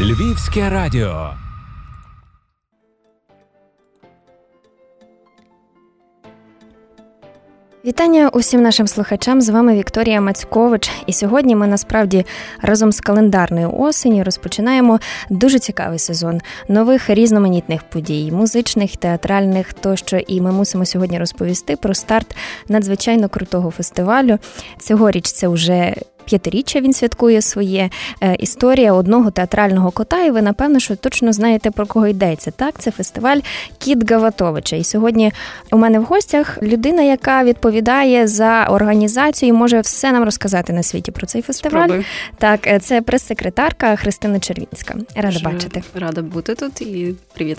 Львівське радіо. Вітання усім нашим слухачам. З вами Вікторія Мацькович. І сьогодні ми насправді разом з календарною осені розпочинаємо дуже цікавий сезон нових різноманітних подій, музичних, театральних тощо. І ми мусимо сьогодні розповісти про старт надзвичайно крутого фестивалю. Цьогоріч це вже п'ятиріччя він святкує своє е, історія одного театрального кота. І ви напевно, що точно знаєте про кого йдеться. Так, це фестиваль Кіт Гаватовича. І сьогодні у мене в гостях людина, яка відповідає за організацію, і може все нам розказати на світі про цей фестиваль. Спробуй. Так, е, це прес-секретарка Христина Червінська. Рада Дуже бачити. Рада бути тут і привіт.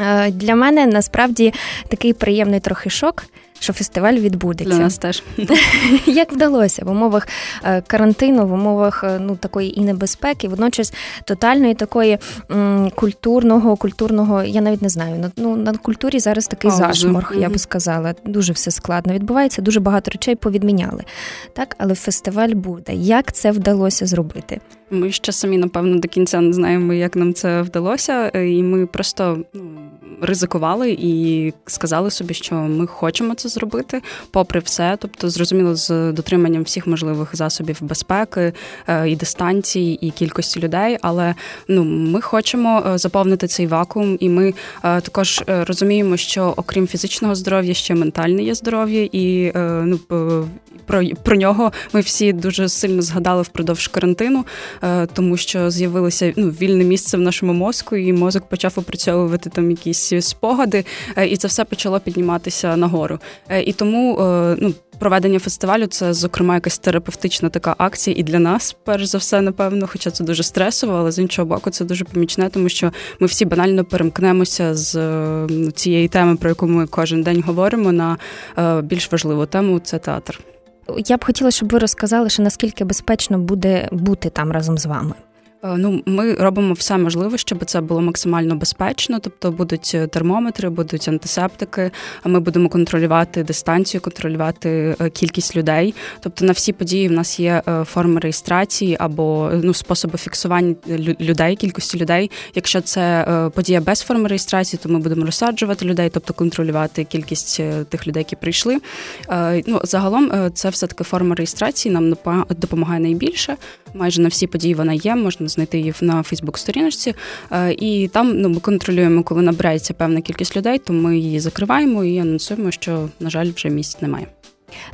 Е, Для мене насправді такий приємний трохи шок. Що фестиваль відбудеться Для нас теж як вдалося в умовах е, карантину, в умовах е, ну такої і небезпеки, водночас тотальної такої м, культурного, культурного, я навіть не знаю. на- Ну на культурі зараз такий зашморг, я би сказала. Дуже все складно відбувається. Дуже багато речей повідміняли. Так, але фестиваль буде. Як це вдалося зробити? ми ще самі, напевно, до кінця не знаємо, як нам це вдалося, Е, і ми просто ну, ризикували і сказали собі, що ми хочемо це зробити, попри все. Тобто, зрозуміло, з дотриманням всіх можливих засобів безпеки е, і дистанції, і кількості людей. Але ну ми хочемо е, заповнити цей вакуум, і ми е, також розуміємо, що окрім фізичного здоров'я, ще ментальне є здоров'я, і ну про, про нього ми всі дуже сильно згадали впродовж карантину, тому що з'явилося ну, вільне місце в нашому мозку, і мозок почав опрацьовувати там якісь спогади, е, і це все почало підніматися нагору. Е, І тому е, ну. Проведення фестивалю це, зокрема, якась терапевтична така акція і для нас, перш за все, напевно, хоча це дуже стресово, але з іншого боку, це дуже помічне, тому що ми всі банально перемкнемося з цієї теми, про яку ми кожен день говоримо, на більш важливу тему це театр. Я б хотіла, щоб ви розказали, що наскільки безпечно буде бути там разом з вами. Е, Ну, ми робимо все можливе, щоб це було максимально безпечно. Тобто будуть е, термометри, будуть антисептики. Ми будемо контролювати дистанцію, контролювати е, кількість людей. Тобто на всі події в нас є форми реєстрації або ну способи фіксування лю- людей, кількості людей. Якщо це подія без форми реєстрації, то ми будемо розсаджувати людей, тобто контролювати кількість тих людей, які прийшли. Ну загалом це все таки форма реєстрації нам допомагає найбільше. Майже на всі події вона є, можна знайти її на Фейсбук-сторіночці. Е, І там ну, ми контролюємо, коли набирається певна кількість людей, то ми її закриваємо і анонсуємо, що, на жаль, вже місць немає.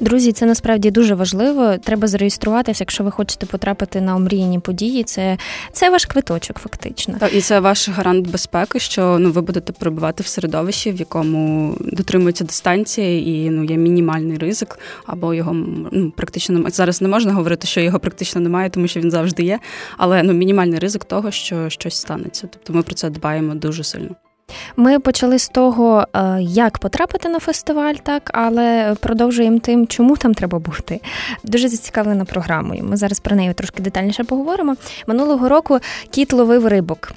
Друзі, це насправді дуже важливо. Треба зареєструватися, якщо ви хочете потрапити на омріяні події. Це, це ваш квиточок, фактично. Так, і це ваш гарант безпеки, що ну ви будете перебувати в середовищі, в якому дотримується дистанція, і ну є мінімальний ризик, або його ну практично немає. Зараз не можна говорити, що його практично немає, тому що він завжди є. Але ну мінімальний ризик того, що щось станеться. Тобто ми про це дбаємо дуже сильно. Ми почали з того, е, як потрапити на фестиваль, так, але продовжуємо тим, чому там треба бути. Дуже зацікавлена програмою. Ми зараз про неї трошки детальніше поговоримо. Минулого року кіт ловив рибок.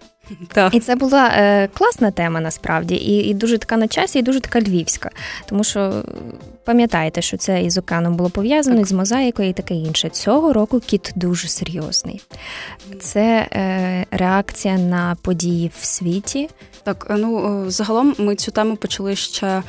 Так. І це була е, класна тема насправді, і, і дуже така на часі, і дуже така львівська. Тому що пам'ятаєте, що це із океаном було пов'язано, Так. з мозаїкою і таке інше. Цього року кіт дуже серйозний. Це е, реакція на події в світі. Так, е, ну е, загалом ми цю тему почали ще е,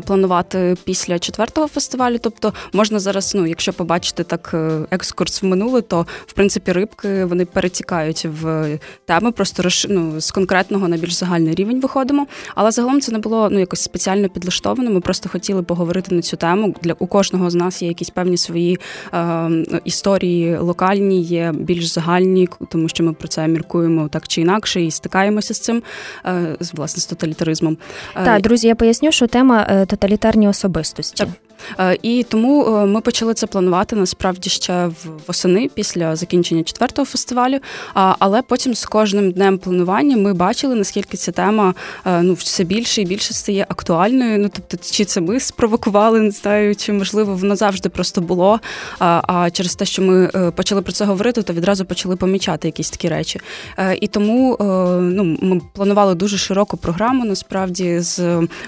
планувати після четвертого фестивалю. Тобто можна зараз, ну якщо побачити так е, екскурс в минуле, то в принципі рибки вони перетікають в теми, просто розш... ну, з конкретного на більш загальний рівень виходимо. Але загалом це не було ну якось спеціально підлаштовано. Ми просто хотіли поговорити на цю тему. Для у кожного з нас є якісь певні свої е, історії локальні, є більш загальні, тому що ми про це міркуємо так чи інакше, і стикаємося з цим. Е, з власне з тоталітаризмом. Е, Так, друзі, я поясню, що тема е, тоталітарні особистості. Так. Е, І тому е, ми почали це планувати насправді ще восени після закінчення четвертого фестивалю. Але потім з кожним днем планування ми бачили, наскільки ця тема е, ну все більше і більше стає актуальною. Ну тобто, чи це ми спровокували, не знаю, чи можливо воно завжди просто було. А, через те, що ми почали про це говорити, то відразу почали помічати якісь такі речі. І тому ну ми планували дуже широку програму, насправді з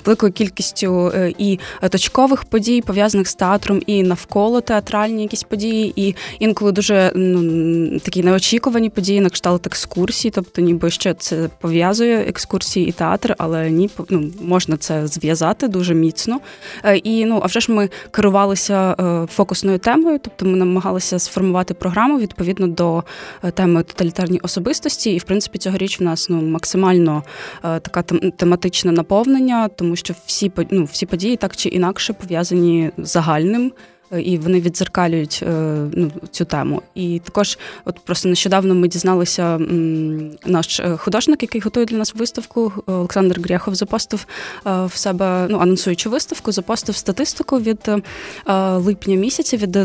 великою кількістю і точкових подій. Подій, пов'язаних з театром і навколо театральні якісь події, і інколи дуже ну такі неочікувані події, на кшталт екскурсії, тобто, ніби ще це пов'язує екскурсії і театр, але ні, ну можна це зв'язати дуже міцно. Е, і ну, а вже ж ми керувалися е, фокусною темою, тобто ми намагалися сформувати програму відповідно до е, теми тоталітарні особистості. І в принципі цьогоріч в нас ну максимально така тематичне наповнення, тому що всі ну, всі події так чи інакше пов'язані загальним і вони відзеркалюють е, ну, цю тему. І також, от просто нещодавно ми дізналися, наш е, художник, який готує для нас виставку, Олександр Гряхов запостив е, в себе, ну анонсуючи виставку, запостив статистику від липня місяця від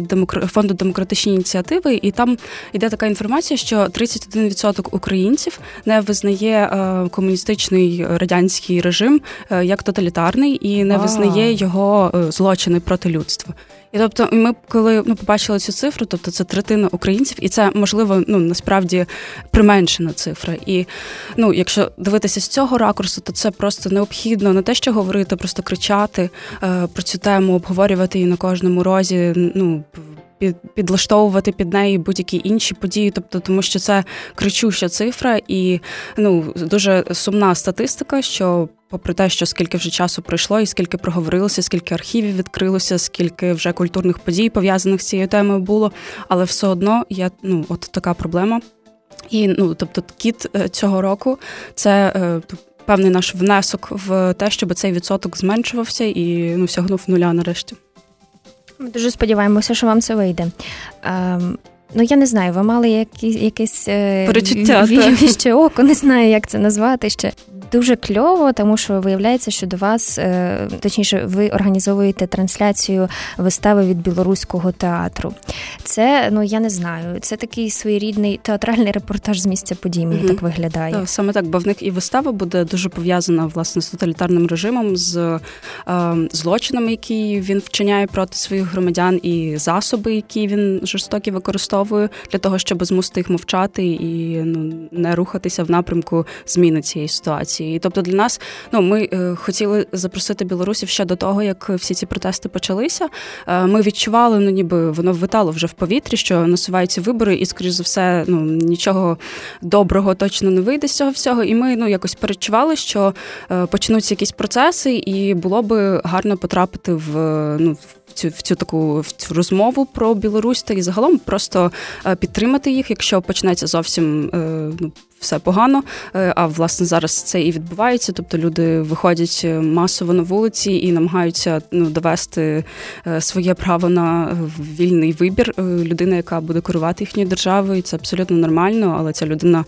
фонду демократичні ініціативи, і там йде така інформація, що 31% українців не визнає комуністичний радянський режим як тоталітарний і не визнає його злочини проти людства. І тобто, ми коли ну побачили цю цифру, тобто це третина українців, і це можливо ну насправді применшена цифра. І ну, якщо дивитися з цього ракурсу, то це просто необхідно не те, що говорити, просто кричати е, про цю тему, обговорювати її на кожному розі. Ну підлаштовувати під неї будь-які інші події, тобто тому, що це кричуща цифра, і ну дуже сумна статистика, що. Попри те, що скільки вже часу пройшло, і скільки проговорилося, скільки архівів відкрилося, скільки вже культурних подій пов'язаних з цією темою було, але все одно є ну от така проблема. І ну тобто, кіт е, цього року це е, певний наш внесок в те, щоб цей відсоток зменшувався і ну сягнув нуля нарешті. Ми дуже сподіваємося, що вам це вийде. Ем, Ну, я не знаю, ви мали якісь якесь е, перечуття око, не знаю, як це назвати ще. Дуже кльово, тому що виявляється, що до вас, е, точніше, ви організовуєте трансляцію вистави від білоруського театру. Це, ну я не знаю, це такий своєрідний театральний репортаж з місця подій, мені mm так виглядає. Так, Саме так, бо в них і вистава буде дуже пов'язана власне з тоталітарним режимом, з е, злочинами, які він вчиняє проти своїх громадян, і засоби, які він жорстокі використовує для того, щоб змусити їх мовчати і ну не рухатися в напрямку зміни цієї ситуації. І тобто для нас ну ми е, хотіли запросити білорусів ще до того, як всі ці протести почалися. Е, ми відчували, ну ніби воно витало вже в повітрі, що насуваються вибори, і, скоріш за все, ну нічого доброго точно не вийде з цього всього. І ми ну якось перечували, що е, почнуться якісь процеси, і було би гарно потрапити в ну в цю в цю таку в цю розмову про Білорусь та і загалом просто підтримати їх, якщо почнеться зовсім ну все погано. Е, а власне зараз це і відбувається. Тобто люди виходять е, масово на вулиці і намагаються ну довести е, своє право на вільний вибір. Людина, яка буде керувати їхньою державою, це абсолютно нормально, але ця людина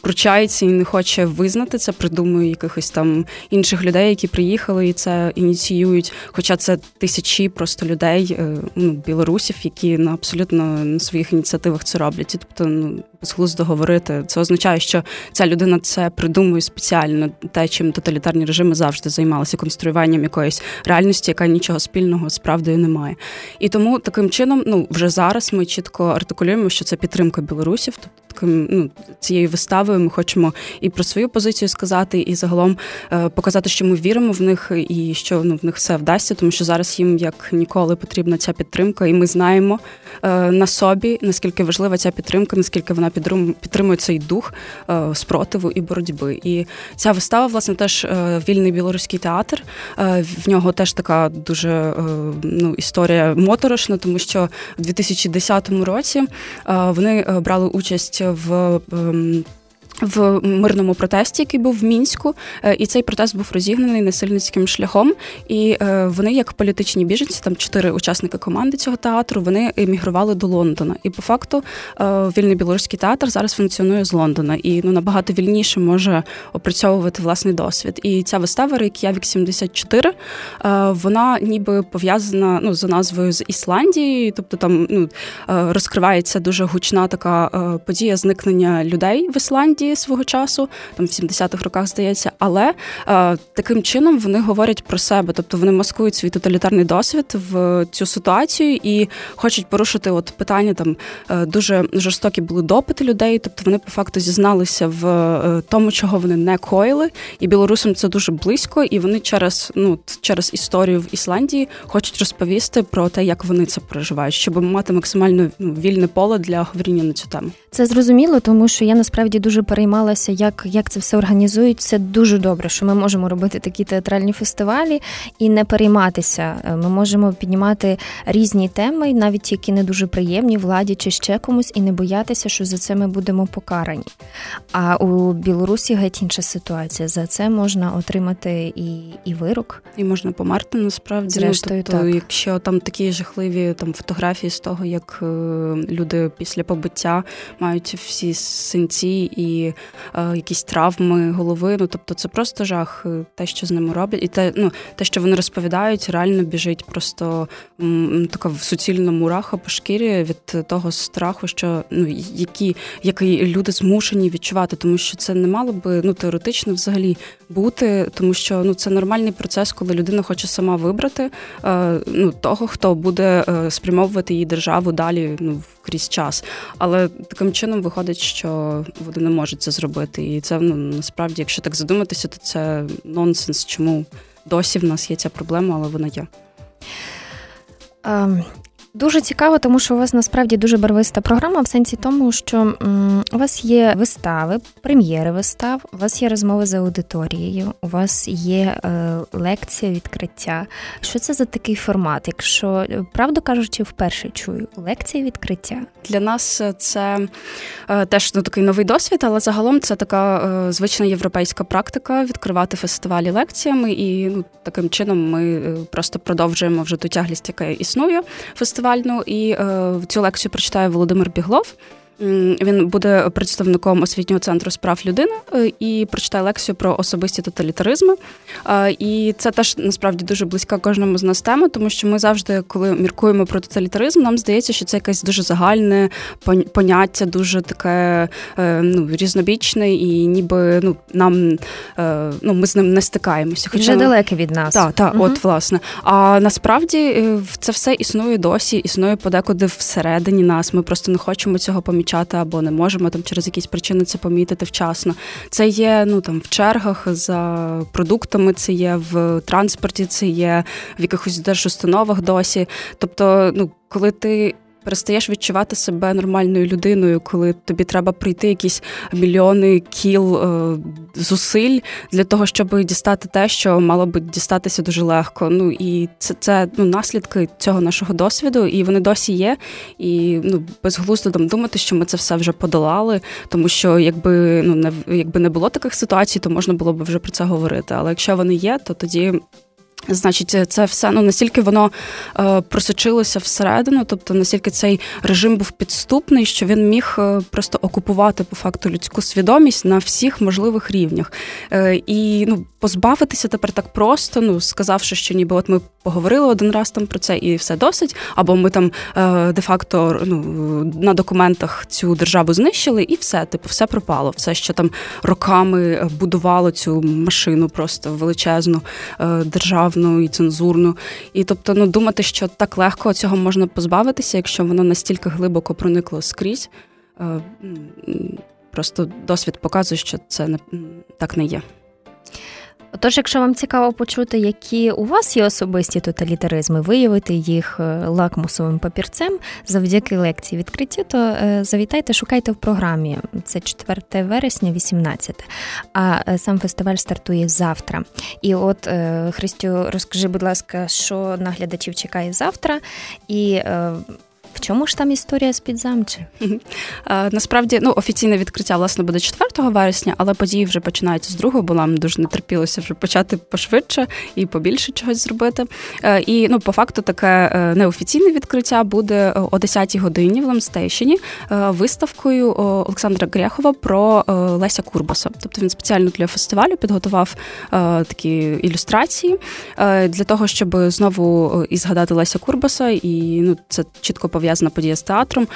пручається і не хоче визнати це, придумує якихось там інших людей, які приїхали і це ініціюють. Хоча це тисячі просто людей, е, ну білорусів, які на абсолютно на своїх ініціативах це роблять. І, тобто, ну безглуздо говорити. Це означає, що ця людина це придумує спеціально, те, чим тоталітарні режими завжди займалися конструюванням якоїсь реальності, яка нічого спільного з правдою не має. І тому таким чином, ну вже зараз ми чітко артикулюємо, що це підтримка білорусів, тобто таким ну цією виставою ми хочемо і про свою позицію сказати, і загалом е, показати, що ми віримо в них і що ну в них все вдасться, тому що зараз їм як ніколи потрібна ця підтримка, і ми знаємо е, на собі наскільки важлива ця підтримка, наскільки вона підтримує цей дух е, спротиву і боротьби. І ця вистава, власне, теж вільний білоруський театр. В нього теж така дуже ну історія моторошна, тому що в 2010 році вони брали участь в ем, в мирному протесті, який був в мінську, е, і цей протест був розігнаний насильницьким шляхом. І е, вони, як політичні біженці, там чотири учасники команди цього театру, вони емігрували до Лондона. І по факту е, вільний білоруський театр зараз функціонує з Лондона і ну набагато вільніше може опрацьовувати власний досвід. І ця вистава Рейк'явік 74, вона ніби пов'язана ну за назвою з Ісландією, тобто там ну розкривається дуже гучна така подія зникнення людей в Ісландії. Ісландії свого часу, там в 70-х роках здається, але е, таким чином вони говорять про себе, тобто вони маскують свій тоталітарний досвід в цю ситуацію і хочуть порушити от питання там е, дуже жорстокі були допити людей, тобто вони по факту зізналися в е, тому, чого вони не коїли, і білорусам це дуже близько, і вони через ну через історію в Ісландії хочуть розповісти про те, як вони це переживають, щоб мати максимально ну, вільне поле для говоріння на цю тему. Це зрозуміло, тому що я насправді дуже переймалася, як як це все організують. Це дуже добре, що ми можемо робити такі театральні фестивалі і не перейматися. Е, ми можемо піднімати різні теми, навіть які не дуже приємні владі чи ще комусь, і не боятися, що за це ми будемо покарані. А у Білорусі геть інша ситуація. За це можна отримати і і вирок. І можна померти насправді. Ну, Зрештою, ну, тобто, так. якщо там такі жахливі там фотографії з того, як е, люди після побиття мають всі синці і е, якісь травми голови. Ну тобто, це просто жах, е, те, що з ними роблять, і те, ну те, що вони розповідають, реально біжить просто м, така суцільна мураха по шкірі від того страху, що ну які, які люди змушені відчувати, тому що це не мало би ну теоретично взагалі бути, тому що ну це нормальний процес, коли людина хоче сама вибрати е, ну того, хто буде е, спрямовувати її державу далі ну крізь час. Але таким чином виходить, що вони не можуть це зробити. І це ну насправді, якщо так задуматися, то це нонсенс. Чому досі в нас є ця проблема, але вона є. Дуже цікаво, тому що у вас насправді дуже барвиста програма, в сенсі тому, що у вас є вистави, прем'єри вистав, у вас є розмови з аудиторією, у вас є е, лекція відкриття. Що це за такий формат? Якщо е, правду кажучи, вперше чую лекція відкриття для нас це е, теж ну, такий новий досвід, але загалом це така звична європейська практика відкривати фестивалі лекціями, і ну таким чином ми просто продовжуємо вже ту тяглість, яка існує фестиваль фестивальну, і е, цю лекцію прочитає Володимир Біглов. Він буде представником освітнього центру справ людини е, і прочитає лекцію про особисті тоталітаризми. Е, і це теж насправді дуже близька кожному з нас тема, тому що ми завжди, коли міркуємо про тоталітаризм, нам здається, що це якесь дуже загальне поняття, дуже таке е, ну, різнобічне, і ніби ну нам ну ми з ним не стикаємося. Хоча Вже далеке від нас. Так, так, угу. от власне. А насправді це все існує досі, існує подекуди всередині нас. Ми просто не хочемо цього помічати помічати або не можемо там через якісь причини це помітити вчасно. Це є ну там в чергах за продуктами, це є в транспорті, це є в якихось держустановах досі. Тобто, ну коли ти перестаєш відчувати себе нормальною людиною, коли тобі треба пройти якісь мільйони кіл е, зусиль для того, щоб дістати те, що мало би дістатися дуже легко. Ну і це це ну наслідки цього нашого досвіду, і вони досі є. І ну безглуздо там думати, що ми це все вже подолали, тому що якби ну не якби не було таких ситуацій, то можна було б вже про це говорити. Але якщо вони є, то тоді. Значить, це все ну настільки воно е, просочилося всередину, тобто настільки цей режим був підступний, що він міг е, просто окупувати по факту людську свідомість на всіх можливих рівнях. Е, І ну позбавитися тепер так просто, ну сказавши, що ніби от ми поговорили один раз там про це, і все досить. Або ми там е, де-факто ну на документах цю державу знищили, і все, типу, все пропало. Все, що там роками будувало цю машину, просто величезну е, державу державну і цензурну. І тобто, ну думати, що так легко цього можна позбавитися, якщо воно настільки глибоко проникло скрізь. Е, просто досвід показує, що це не так не є. Отож, якщо вам цікаво почути, які у вас є особисті тоталітаризми, виявити їх е, лакмусовим папірцем завдяки лекції відкриття, то е, завітайте, шукайте в програмі. Це 4 вересня, 18. А е, сам фестиваль стартує завтра. І от Христю, розкажи, будь ласка, що наглядачів чекає завтра, і в чому ж там історія з підзамчі? Насправді, ну офіційне відкриття власне буде 4 вересня, але події вже починаються з другого, бо нам дуже не терпілося вже почати пошвидше і побільше чогось зробити. Е, і ну, по факту, таке е, неофіційне відкриття буде о 10-й годині в Ламстейшені е, виставкою Олександра Грехова про Леся Курбаса. Тобто він спеціально для фестивалю підготував такі ілюстрації для того, щоб знову і згадати Леся Курбаса, і ну це чітко пов'язано пов'язана подія з театром.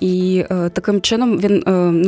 І таким чином він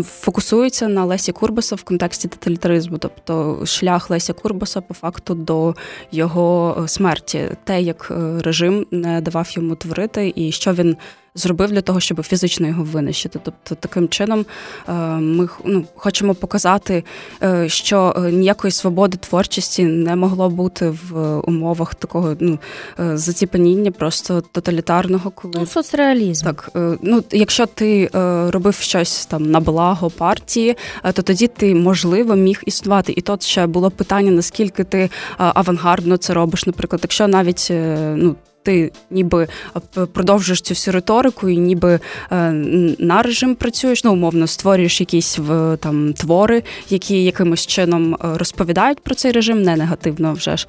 фокусується на Лесі Курбаса в контексті тоталітаризму, тобто шлях Леся Курбаса по факту до його смерті, те, як режим не давав йому творити, і що він зробив для того, щоб фізично його винищити. Тобто, таким чином е, ми ну, хочемо показати, е, що е, ніякої свободи творчості не могло бути в умовах такого ну, заціпаніння, просто тоталітарного, коли ну, соцреалізм. Так, ну якщо ти робив щось там на благо партії, то тоді ти можливо міг існувати. І тут ще було питання, наскільки ти авангардно це робиш. Наприклад, якщо навіть ну ти ніби е, продовжуєш цю всю риторику, і ніби е, на режим працюєш, ну умовно створюєш якісь там твори, які якимось чином е, розповідають про цей режим, не негативно вже ж,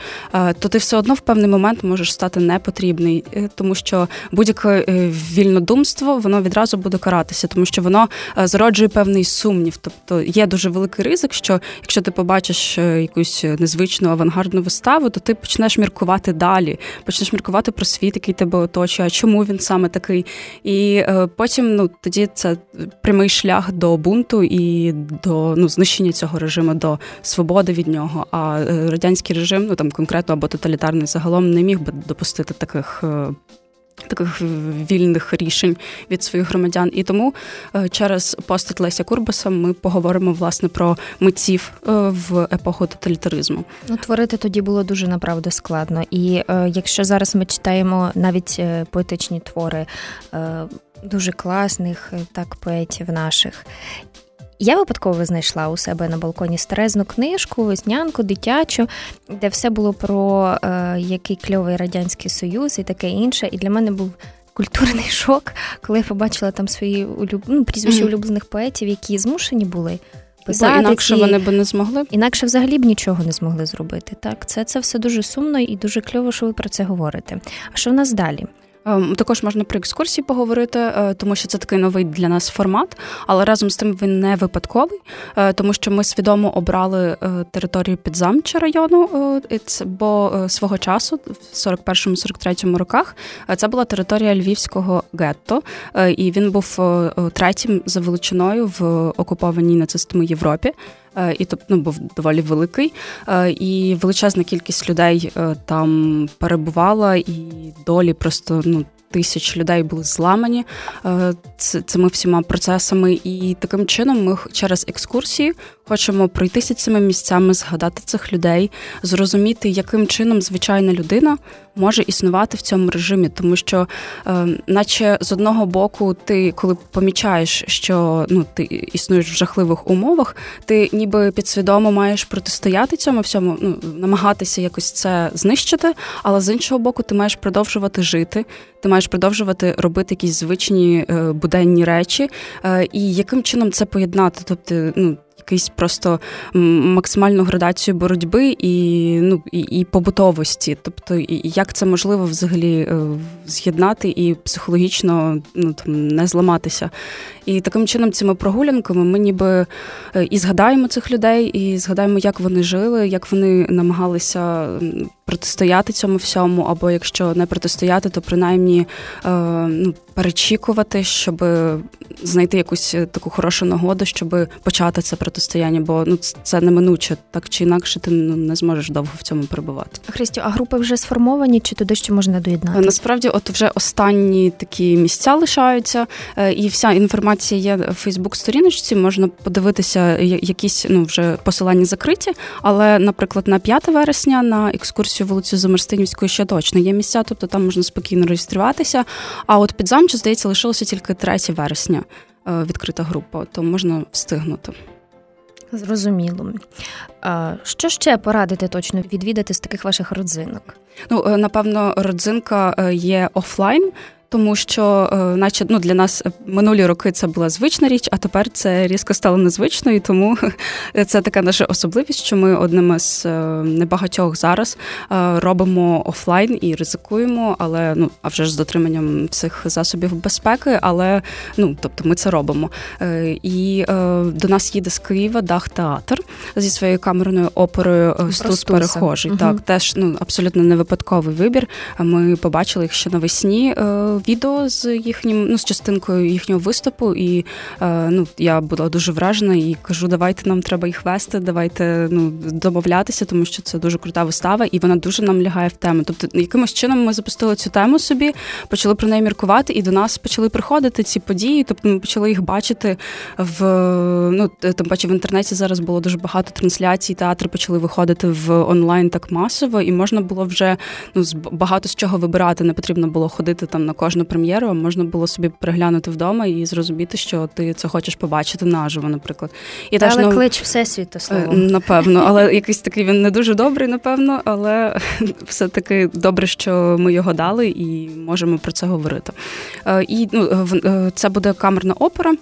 то ти все одно в певний момент можеш стати непотрібний, тому що будь-яке вільнодумство воно відразу буде каратися, тому що воно зароджує певний сумнів. Тобто є дуже великий ризик, що якщо ти побачиш якусь незвичну авангардну виставу, то ти почнеш міркувати далі, почнеш міркувати про світ, який тебе оточує, чому він саме такий. І е, потім ну, тоді це прямий шлях до бунту і до ну, знищення цього режиму, до свободи від нього. А е, радянський режим, ну там конкретно або тоталітарний загалом, не міг би допустити таких. Таких вільних рішень від своїх громадян. І тому е, через постать Леся Курбаса ми поговоримо власне про митців е, в епоху тоталітаризму. Ну, творити тоді було дуже направду складно. І е, якщо зараз ми читаємо навіть е, поетичні твори е, дуже класних так поетів наших. Я випадково знайшла у себе на балконі старезну книжку, веснянку, дитячу, де все було про е, який кльовий радянський союз і таке інше. І для мене був культурний шок, коли я побачила там свої улюб... ну, прізвища mm-hmm. улюблених поетів, які змушені були. Писати Бо інакше ці... вони б не змогли. Інакше взагалі б нічого не змогли зробити. Так, це це все дуже сумно і дуже кльово, що ви про це говорите. А що в нас далі? Ем, також можна про екскурсії поговорити, е, тому що це такий новий для нас формат, але разом з тим він не випадковий, е, тому що ми свідомо обрали е, територію підзамча району, бо свого часу, в 41-43 роках, це була територія львівського гетто, і він був третім за величиною в окупованій нацистами Європі. Е, і ну, був доволі великий, е, і величезна кількість людей е, там перебувала, і долі просто ну. Тисяч людей були зламані цими всіма процесами, і таким чином ми через екскурсії хочемо пройтися цими місцями, згадати цих людей, зрозуміти, яким чином звичайна людина може існувати в цьому режимі, тому що, е, наче з одного боку, ти коли помічаєш, що ну ти існуєш в жахливих умовах, ти ніби підсвідомо маєш протистояти цьому всьому, ну намагатися якось це знищити, але з іншого боку, ти маєш продовжувати жити, ти маєш продовжувати робити якісь звичні е, буденні речі, е, і яким чином це поєднати, тобто, ну якийсь просто максимальну градацію боротьби і ну і, і побутовості. Тобто, і, як це можливо взагалі е, з'єднати і психологічно ну там не зламатися. І таким чином, цими прогулянками ми ніби е, і згадаємо цих людей, і згадаємо, як вони жили, як вони намагалися протистояти цьому всьому, або якщо не протистояти, то принаймні е, ну, перечікувати, щоб знайти якусь таку хорошу нагоду, щоб почати це протистояння, бо ну це неминуче, так чи інакше ти ну, не зможеш довго в цьому перебувати. Христю, а групи вже сформовані, чи туди ще можна доєднати? Насправді, от вже останні такі місця лишаються, і вся інформація інформація є в Фейсбук-сторіночці, можна подивитися якісь ну вже посилання закриті. Але, наприклад, на 5 вересня на екскурсію вулицю Замерстинівської ще точно є місця, тобто там можна спокійно реєструватися. А от під замчу, здається, лишилося тільки 3 вересня е, відкрита група, то можна встигнути. Зрозуміло. Що ще порадити точно відвідати з таких ваших родзинок? Ну, е, напевно, родзинка е, є офлайн тому що, е, наче ну для нас минулі роки це була звична річ, а тепер це різко стало незвичною. Тому це така наша особливість, що ми одним з е, небагатьох зараз е, робимо офлайн і ризикуємо, але ну а вже ж з дотриманням всіх засобів безпеки. Але ну тобто ми це робимо. І до нас їде з Києва Дах театр зі своєю камерною оперою Стус перехожий. Угу. Так, теж ну абсолютно не випадковий вибір. Ми побачили їх ще навесні відео з їхнім, ну з частинкою їхнього виступу, і ну я була дуже вражена і кажу, давайте нам треба їх вести, давайте ну домовлятися, тому що це дуже крута вистава, і вона дуже нам лягає в тему. Тобто, якимось чином ми запустили цю тему собі, почали про неї міркувати, і до нас почали приходити ці події. Тобто ми почали їх бачити в ну тим паче в інтернеті зараз було дуже багато трансляцій. Театри почали виходити в онлайн так масово, і можна було вже ну з багато з чого вибирати. Не потрібно було ходити там на кожну прем'єру. Можна було собі переглянути вдома і зрозуміти, що ти це хочеш побачити наживо, наприклад. І теж, Але ну, клич всесвіту слово. напевно, але якийсь такий він не дуже добрий, напевно, але все таки добре, що ми його дали і можемо про це говорити. Е, і ну е, це буде камерна опера.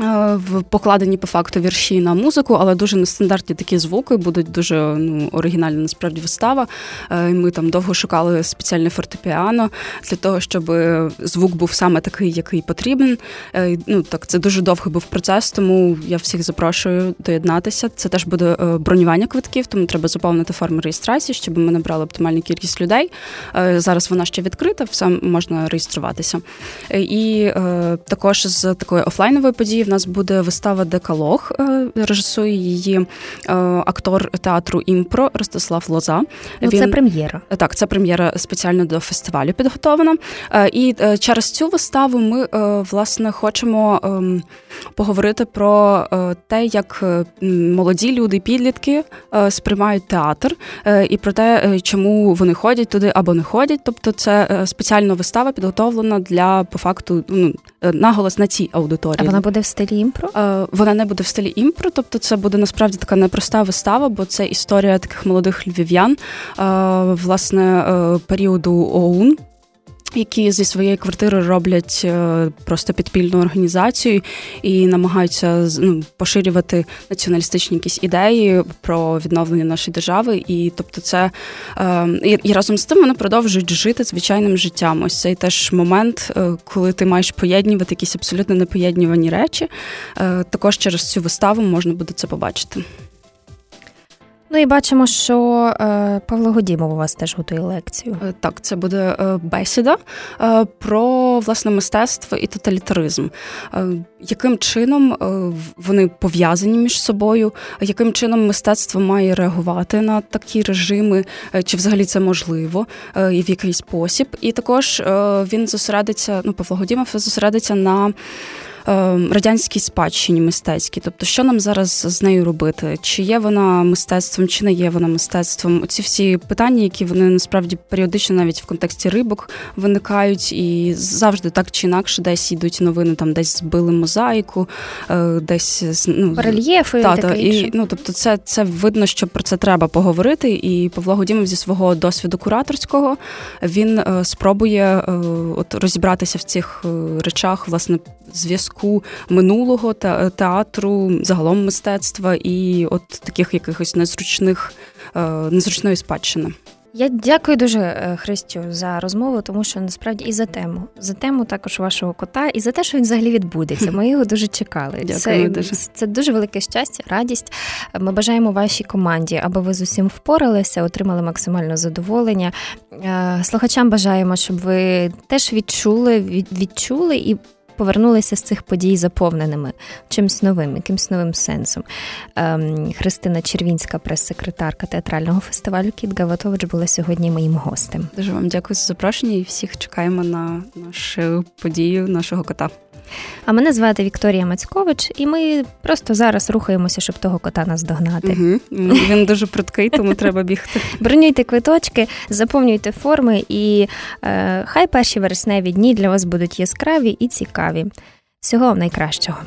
Е, в покладені по факту вірші на музику, але дуже нестандартні такі звуки, будуть дуже ну, оригінальна насправді вистава. Е, ми там довго шукали спеціальне фортепіано для того, щоб звук був саме такий, який потрібен. Е, ну так це дуже довгий був процес, тому я всіх запрошую доєднатися. Це теж буде бронювання квитків, тому треба заповнити форму реєстрації, щоб ми набрали оптимальну кількість людей. Зараз вона ще відкрита, все можна реєструватися. І також з такої офлайнової події нас буде вистава Декалог. Е, режисує її е, актор театру імпро Ростислав Лоза. Ну, Він... Це прем'єра. Так, це прем'єра спеціально до фестивалю підготовлена. Е, і через цю виставу ми власне хочемо ем, поговорити про те, як молоді люди, підлітки сприймають театр, і про те, чому вони ходять туди або не ходять. Тобто, це спеціальна вистава підготовлена для по факту ну, наголос на цій аудиторії. А вона буде в стилі імпро? Е, вона не буде в стилі імпро, тобто це буде насправді така непроста вистава, бо це історія таких молодих львів'ян, е, власне, е, періоду ОУН які зі своєї квартири роблять е, просто підпільну організацію і намагаються ну, поширювати націоналістичні якісь ідеї про відновлення нашої держави. І тобто, це е, і, і разом з тим вони продовжують жити звичайним життям. Ось цей теж момент, е, коли ти маєш поєднувати якісь абсолютно непоєднювані речі. Також через цю виставу можна буде це побачити. Ну і бачимо, що е, Павло Годімов у вас теж готує лекцію. Е, так, це буде е, бесіда про власне мистецтво і тоталітаризм. Яким чином вони пов'язані між собою? Яким чином мистецтво має реагувати на такі режими? Чи взагалі це можливо і в якийсь спосіб? І також він зосередиться. Ну, Павло Годімов зосередиться на. Ем, радянській спадщині мистецькій. Тобто, що нам зараз з нею робити? Чи є вона мистецтвом, чи не є вона мистецтвом? Оці всі питання, які вони насправді періодично навіть в контексті рибок виникають, і завжди так чи інакше десь йдуть новини, там десь збили мозаїку, е, десь ну, рельєфи та, таке і ну тобто, це це видно, що про це треба поговорити. І Павло Годімов зі свого досвіду кураторського він е, спробує е, от розібратися в цих речах, власне, зв'язку зв'язку минулого театру, загалом мистецтва і от таких якихось незручних е, незручної спадщини. Я дякую дуже е, Христю за розмову, тому що насправді і за тему, за тему також вашого кота, і за те, що він взагалі відбудеться. Ми його дуже чекали. Дякую це дуже. це дуже велике щастя, радість. Ми бажаємо вашій команді, аби ви з усім впоралися, отримали максимальне задоволення. Е, слухачам бажаємо, щоб ви теж відчули, відчули і повернулися з цих подій заповненими чимсь новим, якимсь новим сенсом. Ем, Христина Червінська, прес-секретарка театрального фестивалю Кіт Гаватович, була сьогодні моїм гостем. Дуже вам дякую за запрошення і всіх чекаємо на нашу подію нашого кота. А мене звати Вікторія Мацькович, і ми просто зараз рухаємося, щоб того кота наздогнати. Угу. Він дуже прудкий, тому треба бігти. Бронюйте квиточки, заповнюйте форми, і е, хай перші вересневі дні для вас будуть яскраві і цікаві. Всього вам найкращого.